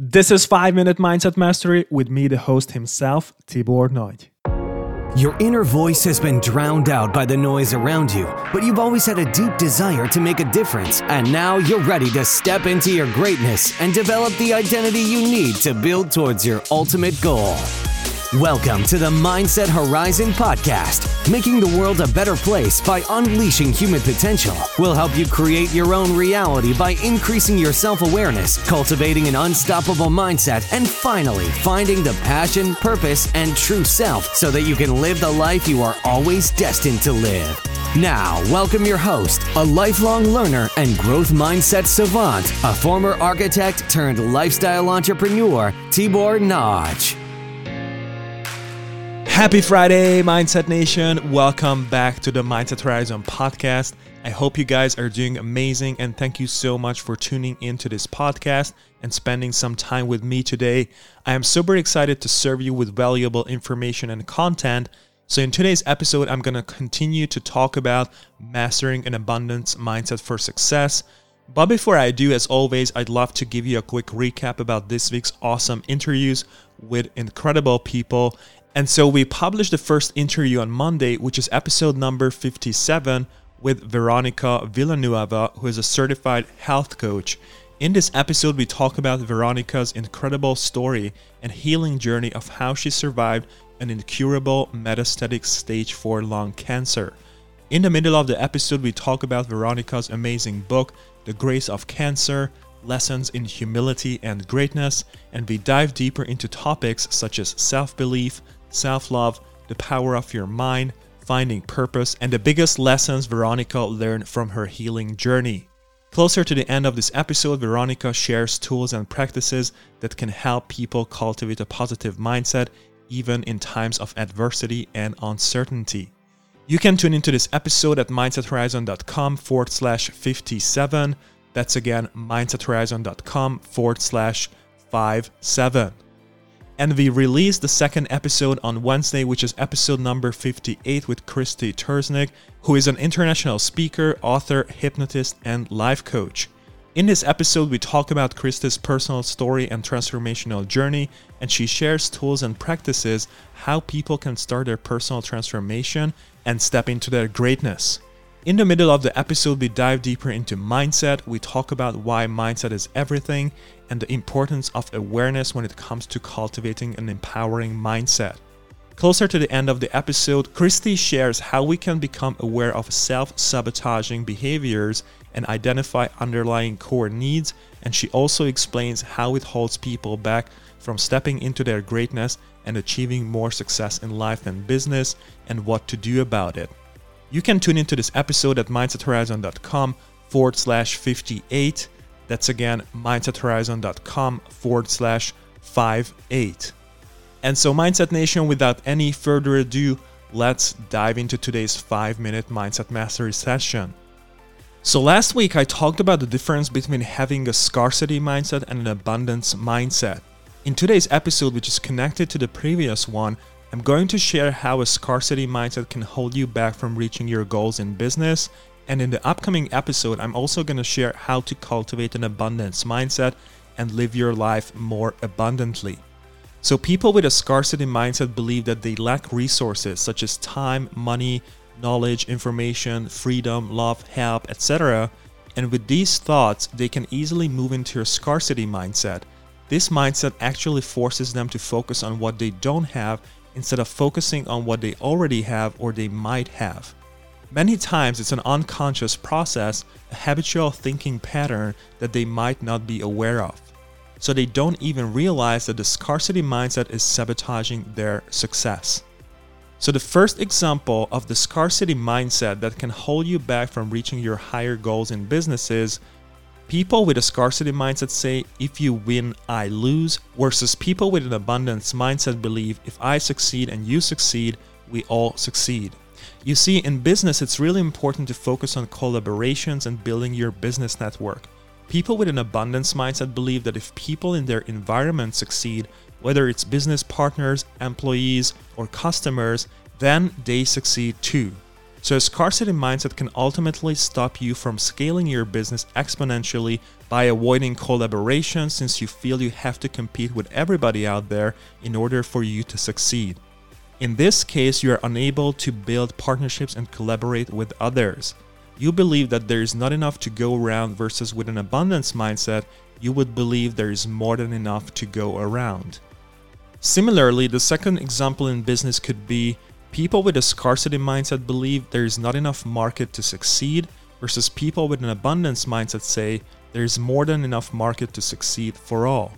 This is 5 Minute Mindset Mastery with me, the host himself, Tibor Nagy. Your inner voice has been drowned out by the noise around you, but you've always had a deep desire to make a difference, and now you're ready to step into your greatness and develop the identity you need to build towards your ultimate goal. Welcome to the Mindset Horizon podcast. Making the world a better place by unleashing human potential will help you create your own reality by increasing your self awareness, cultivating an unstoppable mindset, and finally finding the passion, purpose, and true self so that you can live the life you are always destined to live. Now, welcome your host, a lifelong learner and growth mindset savant, a former architect turned lifestyle entrepreneur, Tibor Nagy. Happy Friday, Mindset Nation. Welcome back to the Mindset Horizon podcast. I hope you guys are doing amazing and thank you so much for tuning into this podcast and spending some time with me today. I am super excited to serve you with valuable information and content. So, in today's episode, I'm going to continue to talk about mastering an abundance mindset for success. But before I do, as always, I'd love to give you a quick recap about this week's awesome interviews with incredible people and so we published the first interview on Monday, which is episode number 57 with Veronica Villanueva, who is a certified health coach. In this episode, we talk about Veronica's incredible story and healing journey of how she survived an incurable metastatic stage 4 lung cancer. In the middle of the episode, we talk about Veronica's amazing book, The Grace of Cancer, lessons in humility and greatness, and we dive deeper into topics such as self belief, self love, the power of your mind, finding purpose, and the biggest lessons Veronica learned from her healing journey. Closer to the end of this episode, Veronica shares tools and practices that can help people cultivate a positive mindset even in times of adversity and uncertainty. You can tune into this episode at mindsethorizon.com forward slash 57. That's again mindsethorizon.com forward slash 57 and we released the second episode on Wednesday, which is episode number 58 with Christy Terznik, who is an international speaker, author, hypnotist, and life coach. In this episode, we talk about Christy's personal story and transformational journey, and she shares tools and practices how people can start their personal transformation and step into their greatness. In the middle of the episode, we dive deeper into mindset. We talk about why mindset is everything and the importance of awareness when it comes to cultivating an empowering mindset. Closer to the end of the episode, Christy shares how we can become aware of self sabotaging behaviors and identify underlying core needs, and she also explains how it holds people back from stepping into their greatness and achieving more success in life and business, and what to do about it. You can tune into this episode at mindsethorizon.com forward slash 58. That's again mindsethorizon.com forward slash 58. And so, Mindset Nation, without any further ado, let's dive into today's 5 minute Mindset Mastery session. So, last week I talked about the difference between having a scarcity mindset and an abundance mindset. In today's episode, which is connected to the previous one, I'm going to share how a scarcity mindset can hold you back from reaching your goals in business. And in the upcoming episode, I'm also going to share how to cultivate an abundance mindset and live your life more abundantly. So, people with a scarcity mindset believe that they lack resources such as time, money, knowledge, information, freedom, love, help, etc. And with these thoughts, they can easily move into a scarcity mindset. This mindset actually forces them to focus on what they don't have instead of focusing on what they already have or they might have. Many times it's an unconscious process, a habitual thinking pattern that they might not be aware of. So they don't even realize that the scarcity mindset is sabotaging their success. So, the first example of the scarcity mindset that can hold you back from reaching your higher goals in business is People with a scarcity mindset say, if you win, I lose, versus people with an abundance mindset believe, if I succeed and you succeed, we all succeed. You see, in business, it's really important to focus on collaborations and building your business network. People with an abundance mindset believe that if people in their environment succeed, whether it's business partners, employees, or customers, then they succeed too. So, a scarcity mindset can ultimately stop you from scaling your business exponentially by avoiding collaboration since you feel you have to compete with everybody out there in order for you to succeed. In this case, you are unable to build partnerships and collaborate with others. You believe that there is not enough to go around, versus with an abundance mindset, you would believe there is more than enough to go around. Similarly, the second example in business could be people with a scarcity mindset believe there is not enough market to succeed, versus people with an abundance mindset say there is more than enough market to succeed for all.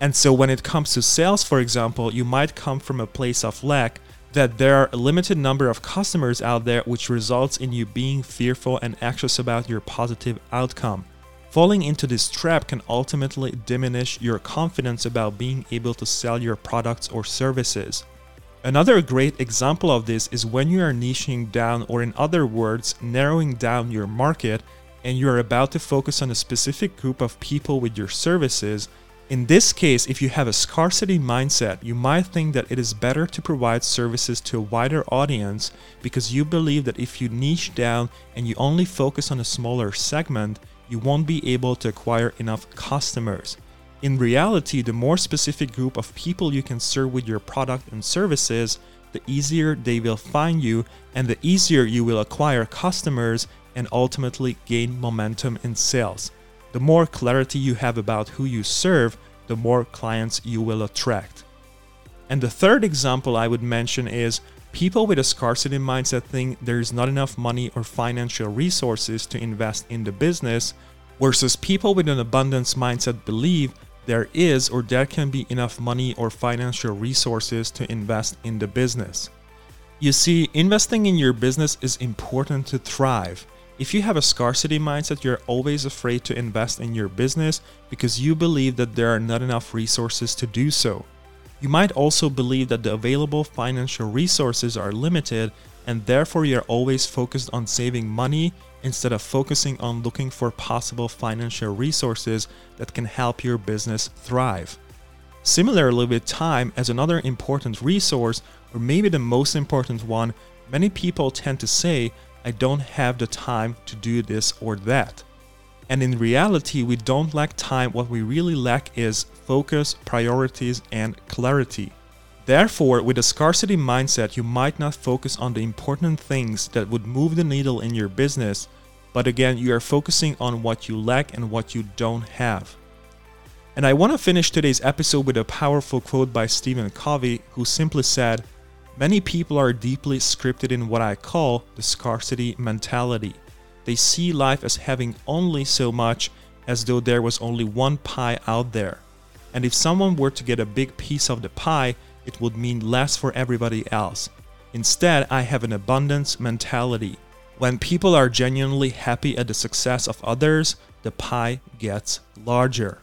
And so when it comes to sales, for example, you might come from a place of lack that there are a limited number of customers out there, which results in you being fearful and anxious about your positive outcome. Falling into this trap can ultimately diminish your confidence about being able to sell your products or services. Another great example of this is when you are niching down, or in other words, narrowing down your market, and you are about to focus on a specific group of people with your services in this case, if you have a scarcity mindset, you might think that it is better to provide services to a wider audience because you believe that if you niche down and you only focus on a smaller segment, you won't be able to acquire enough customers. In reality, the more specific group of people you can serve with your product and services, the easier they will find you and the easier you will acquire customers and ultimately gain momentum in sales. The more clarity you have about who you serve, the more clients you will attract. And the third example I would mention is people with a scarcity mindset think there's not enough money or financial resources to invest in the business, versus people with an abundance mindset believe there is or there can be enough money or financial resources to invest in the business. You see, investing in your business is important to thrive. If you have a scarcity mindset, you're always afraid to invest in your business because you believe that there are not enough resources to do so. You might also believe that the available financial resources are limited and therefore you're always focused on saving money instead of focusing on looking for possible financial resources that can help your business thrive. Similarly, with time as another important resource, or maybe the most important one, many people tend to say I don't have the time to do this or that. And in reality, we don't lack time. What we really lack is focus, priorities, and clarity. Therefore, with a scarcity mindset, you might not focus on the important things that would move the needle in your business, but again, you are focusing on what you lack and what you don't have. And I want to finish today's episode with a powerful quote by Stephen Covey, who simply said, Many people are deeply scripted in what I call the scarcity mentality. They see life as having only so much, as though there was only one pie out there. And if someone were to get a big piece of the pie, it would mean less for everybody else. Instead, I have an abundance mentality. When people are genuinely happy at the success of others, the pie gets larger.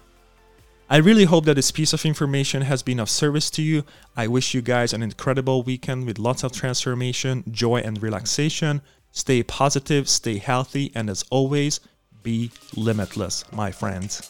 I really hope that this piece of information has been of service to you. I wish you guys an incredible weekend with lots of transformation, joy, and relaxation. Stay positive, stay healthy, and as always, be limitless, my friends.